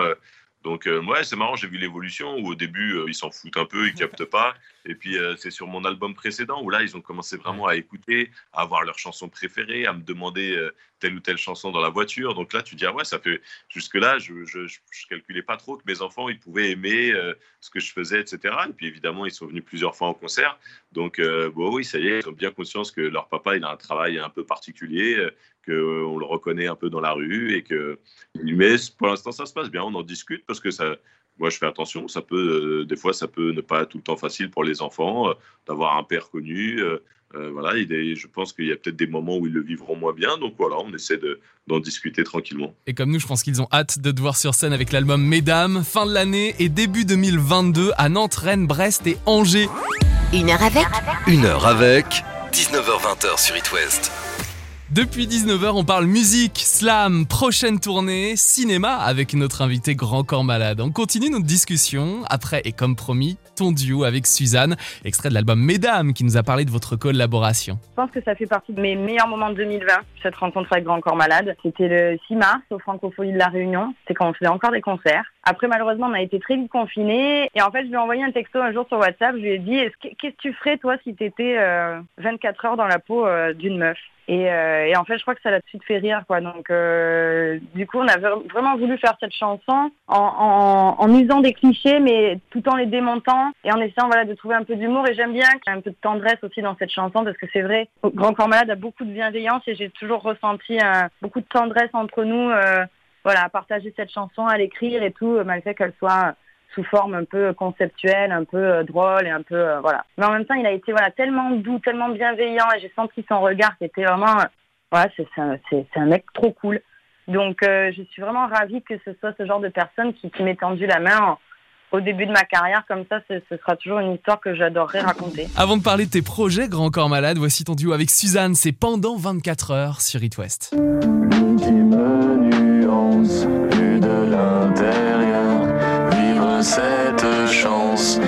Donc, euh, ouais, c'est marrant, j'ai vu l'évolution où au début, euh, ils s'en foutent un peu, ils captent pas. Et puis, euh, c'est sur mon album précédent où là, ils ont commencé vraiment à écouter, à avoir leurs chansons préférées, à me demander telle ou telle chanson dans la voiture. Donc là, tu dis, ah ouais, ça fait. Jusque-là, je, je, calculais pas trop que mes enfants, ils pouvaient aimer ce que je faisais, etc. Et puis, évidemment, ils sont venus plusieurs fois en concert. Donc, bon, oui, ça y est, ils ont bien conscience que leur papa, il a un travail un peu particulier, qu'on le reconnaît un peu dans la rue et que. Mais pour l'instant, ça se passe bien, on en discute parce que ça, moi, je fais attention. Ça peut, euh, des fois, ça peut ne pas être tout le temps facile pour les enfants euh, d'avoir un père connu. Euh, voilà, je pense qu'il y a peut-être des moments où ils le vivront moins bien. Donc voilà, on essaie d'en discuter tranquillement. Et comme nous, je pense qu'ils ont hâte de te voir sur scène avec l'album Mesdames, fin de l'année et début 2022 à Nantes, Rennes, Brest et Angers. Une heure avec Une heure avec 19h20 sur It West. Depuis 19h, on parle musique, slam, prochaine tournée, cinéma avec notre invité Grand Corps Malade. On continue notre discussion après et comme promis, ton duo avec Suzanne, extrait de l'album Mesdames qui nous a parlé de votre collaboration. Je pense que ça fait partie de mes meilleurs moments de 2020, cette rencontre avec Grand Corps Malade. C'était le 6 mars au Francophonie de la Réunion, c'est quand on faisait encore des concerts. Après, malheureusement, on a été très vite confinés. Et en fait, je lui ai envoyé un texto un jour sur WhatsApp. Je lui ai dit, qu'est-ce que tu ferais, toi, si tu étais 24 heures dans la peau euh, d'une meuf? Euh, et, en fait, je crois que ça l'a tout de suite fait rire, quoi. Donc, euh, du coup, on a vraiment voulu faire cette chanson en, usant des clichés, mais tout en les démontant et en essayant, voilà, de trouver un peu d'humour. Et j'aime bien qu'il y ait un peu de tendresse aussi dans cette chanson, parce que c'est vrai, Grand Corps Malade a beaucoup de bienveillance et j'ai toujours ressenti beaucoup de tendresse entre nous, euh, voilà, à partager cette chanson, à l'écrire et tout, malgré qu'elle soit sous forme un peu conceptuelle, un peu euh, drôle et un peu euh, voilà. Mais en même temps, il a été voilà tellement doux, tellement bienveillant et j'ai senti son regard qui était vraiment euh, voilà, c'est un mec trop cool. Donc je suis vraiment ravie que ce soit ce genre de personne qui, qui m'ait tendu la main au début de ma carrière. Comme ça, ce, sera toujours une histoire que j'adorerais raconter. Avant de parler de tes projets, Grand Corps Malade, voici ton duo avec Suzanne. C'est pendant 24 heures sur It West. Cette chance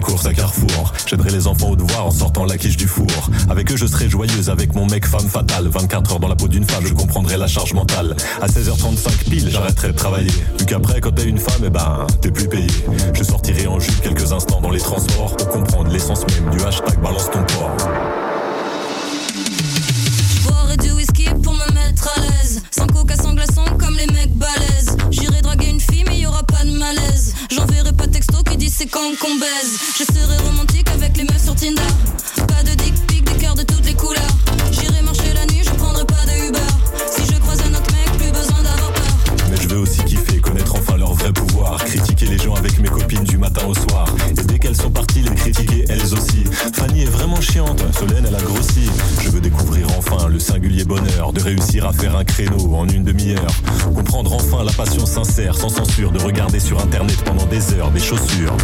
courses à Carrefour. J'aiderai les enfants au devoir en sortant la quiche du four. Avec eux, je serai joyeuse avec mon mec femme fatale. 24 heures dans la peau d'une femme, je comprendrai la charge mentale. À 16h35 pile, j'arrêterai de travailler. Vu qu'après, quand t'es une femme, eh ben, t'es plus payé. Je sortirai en jupe quelques instants dans les transports pour comprendre l'essence même du hashtag balance ton port. Sans coca, sans glaçon, comme les mecs balèzes. J'irai draguer une fille, mais y aura pas de malaise. J'enverrai pas texto qui dit c'est quand qu'on baise. Je serai romantique avec les meufs sur Tinder. Pas de dick pic, de réussir à faire un créneau en une demi-heure. Comprendre enfin la passion sincère, sans censure, de regarder sur internet pendant des heures des chaussures.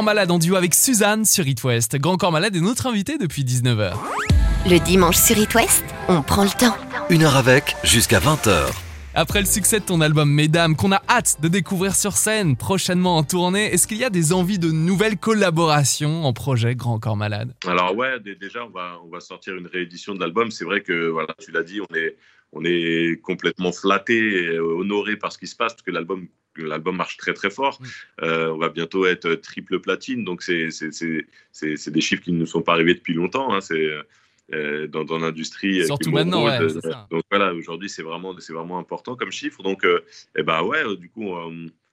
Corps Malade en duo avec Suzanne sur It West. Grand Corps Malade est notre invité depuis 19h. Le dimanche sur It West, on prend le temps. Une heure avec, jusqu'à 20h. Après le succès de ton album Mesdames, qu'on a hâte de découvrir sur scène, prochainement en tournée, est-ce qu'il y a des envies de nouvelles collaborations en projet Grand Corps Malade? Alors ouais, déjà on va, on va sortir une réédition de l'album. C'est vrai que voilà, tu l'as dit, on est, on est complètement flatté, et honoré par ce qui se passe parce que l'album l'album marche très très fort. Euh, on va bientôt être triple platine, donc c'est des chiffres qui ne nous sont pas arrivés depuis longtemps. hein. C'est euh, dans, dans l'industrie. euh, Surtout maintenant, ouais, de- c'est ça. Donc voilà, aujourd'hui c'est vraiment c'est vraiment important comme chiffre. Donc euh, eh ben ouais, du coup.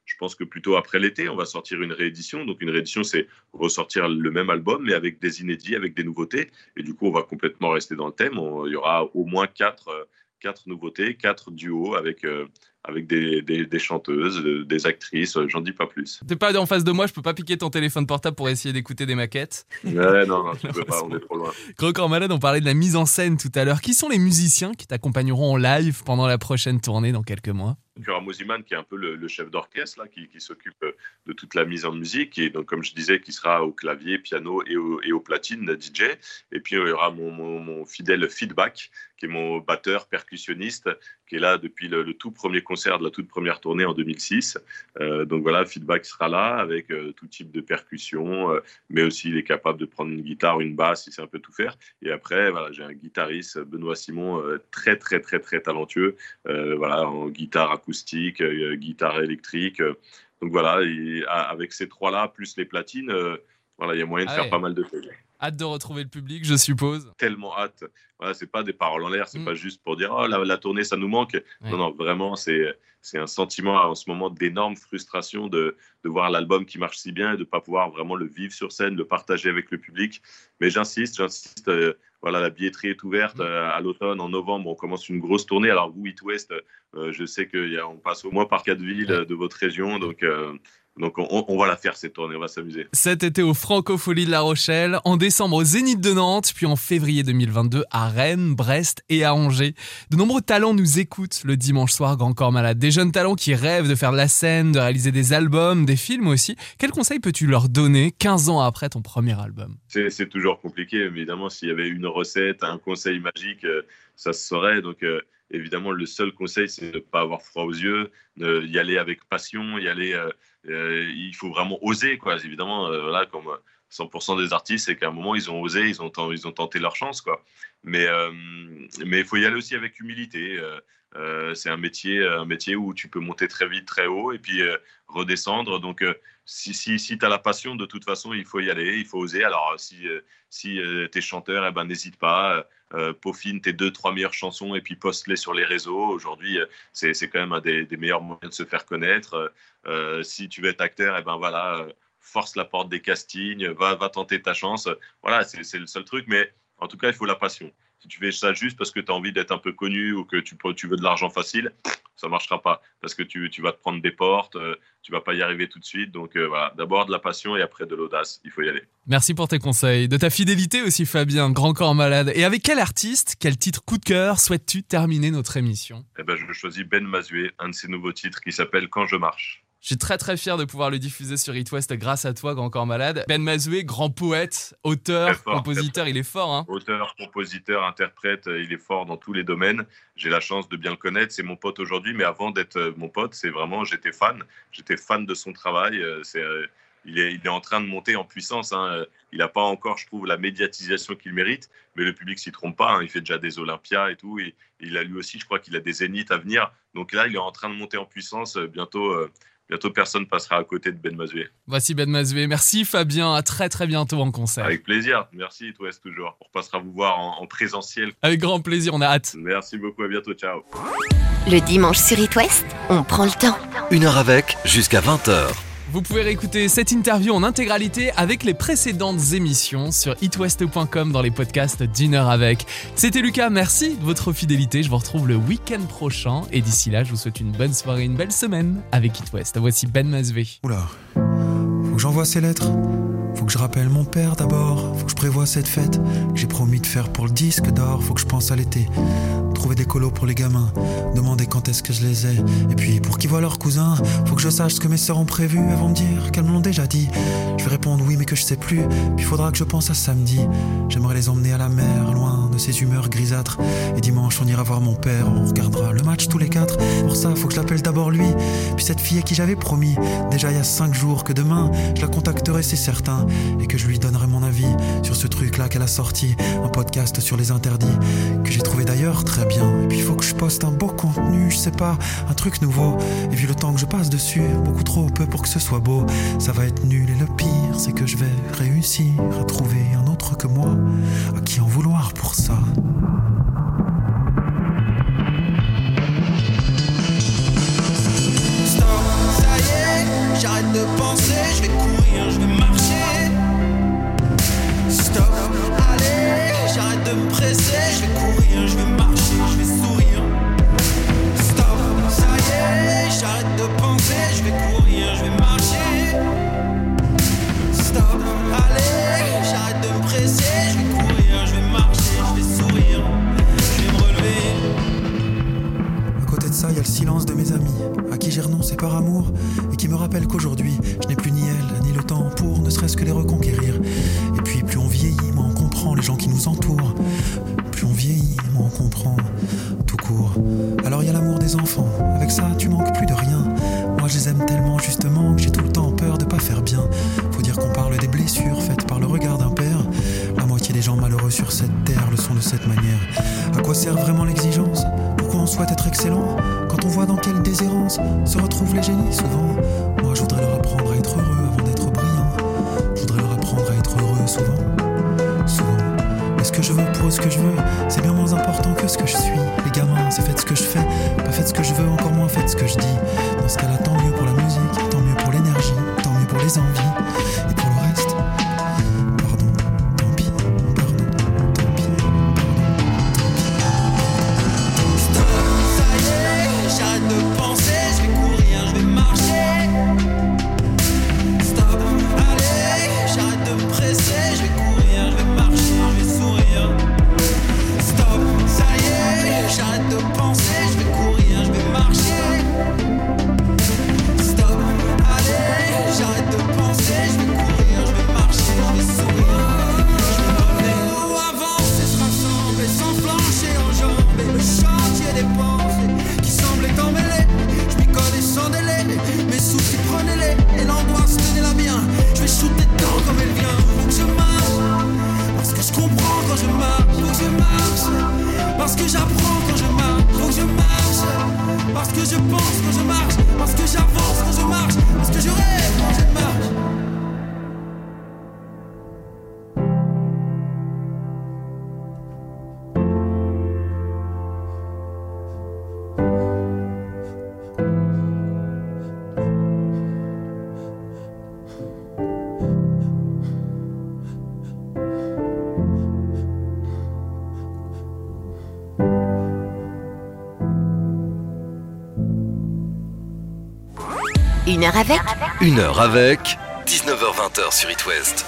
je pense que plutôt après l'été, on va sortir une réédition. Donc une réédition, c'est ressortir le même album, mais avec des inédits, avec des nouveautés. Et du coup, on va complètement rester dans le thème. Il y aura au moins quatre, quatre nouveautés, quatre duos avec, euh, avec des, des- des chanteuses, euh, des actrices. euh, J'en dis pas plus. T'es pas en face de moi, je peux pas piquer ton téléphone portable pour essayer d'écouter des maquettes. Ouais, non, non, tu peux pas, on est trop loin. Corps Malade, on parlait de la mise en scène tout à l'heure. Qui sont les musiciens qui t'accompagneront en live pendant la prochaine tournée dans quelques mois? Aura Moziman qui est un peu le, chef d'orchestre qui, s'occupe euh, de toute la mise en musique et donc comme je disais qui sera au clavier, piano et au, et au platine DJ. Et puis il y aura mon, fidèle feedback qui est mon batteur percussionniste qui est là depuis le, tout premier concert de la toute première tournée en 2006. Euh, donc voilà, feedback sera là avec euh, tout type de percussion, mais aussi il est capable de prendre une guitare, une basse, il sait un peu tout faire. Et après voilà, j'ai un guitariste Benoît Simon très très très très talentueux voilà, en guitare acoustique, euh, guitare électrique. euh. donc voilà, et avec ces trois-là, plus les platines, euh, voilà, il y a moyen de Ah faire ouais. pas mal de choses. Hâte de retrouver le public, je suppose. Tellement hâte. Voilà, c'est pas des paroles en l'air, c'est Mm. pas juste pour dire oh la, la tournée ça nous manque. Ouais. Non non, vraiment c'est un sentiment en ce moment d'énorme frustration de, de voir l'album qui marche si bien et de pas pouvoir vraiment le vivre sur scène, le partager avec le public. Mais j'insiste, j'insiste. euh, voilà, la billetterie est ouverte Mm. euh, à l'automne, en novembre, on commence une grosse tournée. Alors vous, It West, euh, je sais qu'on passe au moins par quatre villes euh, de votre région, donc donc on, on va la faire cette tournée, on va s'amuser. Cet été au Francofolie de La Rochelle, en décembre au Zénith de Nantes, puis en février 2022 à Rennes, Brest et à Angers. De nombreux talents nous écoutent le dimanche soir Grand Corps Malade. Des jeunes talents qui rêvent de faire de la scène, de réaliser des albums, des films aussi. Quel conseil peux-tu leur donner 15 ans après ton premier album? C'est c'est toujours compliqué, évidemment. S'il y avait une recette, un conseil magique, euh, ça se saurait. Donc, euh, évidemment, le seul conseil, c'est de ne pas avoir froid aux yeux, de y aller avec passion, y aller. euh, euh, il faut vraiment oser, quoi. Évidemment, euh, voilà, comme euh, 100% des artistes, c'est qu'à un moment, ils ont osé, ils ont, ils ont tenté leur chance, quoi. Mais il faut y aller aussi avec humilité. c'est un métier, un métier où tu peux monter très vite, très haut, et puis redescendre. Donc, si, si, tu as la passion, de toute façon, il faut y aller, il faut oser. Alors, si, si tu es chanteur, eh ben, n'hésite pas, euh, peaufine tes deux, trois meilleures chansons et puis poste-les sur les réseaux. Aujourd'hui, euh, c'est quand même un des, meilleurs moyens de se faire connaître. Euh, si tu veux être acteur, eh ben, voilà, euh, force la porte des castings, va, va tenter ta chance. Voilà, c'est le seul truc, mais en tout cas, il faut la passion. Si tu fais ça juste parce que tu as envie d'être un peu connu ou que tu, peux- tu veux de l'argent facile, ça marchera pas parce que tu, tu vas te prendre des portes, euh, tu vas pas y arriver tout de suite. Donc euh, voilà, d'abord de la passion et après de l'audace, il faut y aller. Merci pour tes conseils, de ta fidélité aussi Fabien, Grand Corps Malade. Et avec quel artiste, quel titre coup de cœur souhaites-tu terminer notre émission? Eh ben, je choisis Ben Mazué, un de ses nouveaux titres qui s'appelle Quand je marche. Je suis très très fier de pouvoir le diffuser sur It West grâce à toi, Grand Corps Malade. Ben Mazoué, grand poète, auteur, fort, compositeur, il est fort. Hein Auteur, compositeur, interprète, il est fort dans tous les domaines. J'ai la chance de bien le connaître. C'est mon pote aujourd'hui, mais avant d'être euh, mon pote, c'est vraiment, j'étais fan. J'étais fan de son travail. Euh, C'est, euh, il, est, il est en train de monter en puissance. hein. Il n'a pas encore, je trouve, la médiatisation qu'il mérite, mais le public s'y trompe pas. hein. Il fait déjà des Olympias et tout. Et, il a lui aussi, je crois qu'il a des zéniths à venir. Donc là, il est en train de monter en puissance. Euh, Bientôt, euh, bientôt personne passera à côté de Ben Mazué. Voici Ben Mazoué. Merci Fabien, à très très bientôt en concert. Avec plaisir. Merci, toi, toujours. On repassera vous voir en, en présentiel. Avec grand plaisir, on a hâte. Merci beaucoup. À bientôt. Ciao. Le dimanche sur It West, on prend le temps. Une heure avec, jusqu'à 20h. Vous pouvez réécouter cette interview en intégralité avec les précédentes émissions sur itwest.com dans les podcasts heure avec. C'était Lucas, merci de votre fidélité. Je vous retrouve le week-end prochain et d'ici là, je vous souhaite une bonne soirée, une belle semaine avec It West. Voici Ben Mazvé. Oula, faut que j'envoie ces lettres. Faut que je rappelle mon père d'abord, faut que je prévoie cette fête que j'ai promis de faire pour le disque d'or, faut que je pense à l'été. Trouver des colos pour les gamins, demander quand est-ce que je les ai. Et puis pour qu'ils voient leurs cousins, faut que je sache ce que mes sœurs ont prévu. Elles vont me dire qu'elles me l'ont déjà dit. Je vais répondre oui, mais que je sais plus. Puis faudra que je pense à samedi. J'aimerais les emmener à la mer, loin de ces humeurs grisâtres. Et dimanche, on ira voir mon père, on regardera le match tous les quatre. Pour ça, faut que je l'appelle d'abord lui. Puis cette fille à qui j'avais promis, déjà il y a cinq jours, que demain, je la contacterai, c'est certain. Et que je lui donnerai mon avis sur ce truc-là qu'elle a sorti. Un podcast sur les interdits, que j'ai trouvé d'ailleurs très bien. Et puis il faut que je poste un beau contenu, je sais pas, un truc nouveau. Et vu le temps que je passe dessus, beaucoup trop peu pour que ce soit beau. Ça va être nul et le pire, c'est que je vais réussir à trouver un autre que moi, à qui en vouloir pour ça. Je vais courir, je vais marcher. Stop, allez, j'arrête de me presser, je vais courir, je vais marcher, je vais sourire, je vais me relever. À côté de ça, il y a le silence de mes amis, à qui j'ai renoncé par amour, et qui me rappellent qu'aujourd'hui, je n'ai plus ni elle, ni le temps pour ne serait-ce que les reconquérir. Et puis, plus on vieillit, moins on comprend les gens qui nous entourent. Plus on vieillit, moins on comprend tout court. Alors il y a l'amour des enfants, avec ça, tu manques sert vraiment l'exigence Pourquoi on souhaite être excellent quand on voit dans quelle déshérence se retrouvent les génies souvent? Moi, je voudrais leur apprendre à être heureux avant d'être brillant. Je voudrais leur apprendre à être heureux souvent. Souvent. Mais ce que je veux pour ce que je veux, c'est bien moins important que ce que je suis. Les gamins, c'est faites ce que je fais, pas faites ce que je veux, encore moins faites ce que je dis. Dans ce cas-là, tant mieux pour la musique, tant mieux pour l'énergie, tant mieux pour les envies. Une heure avec Une heure avec 19h20 sur It West.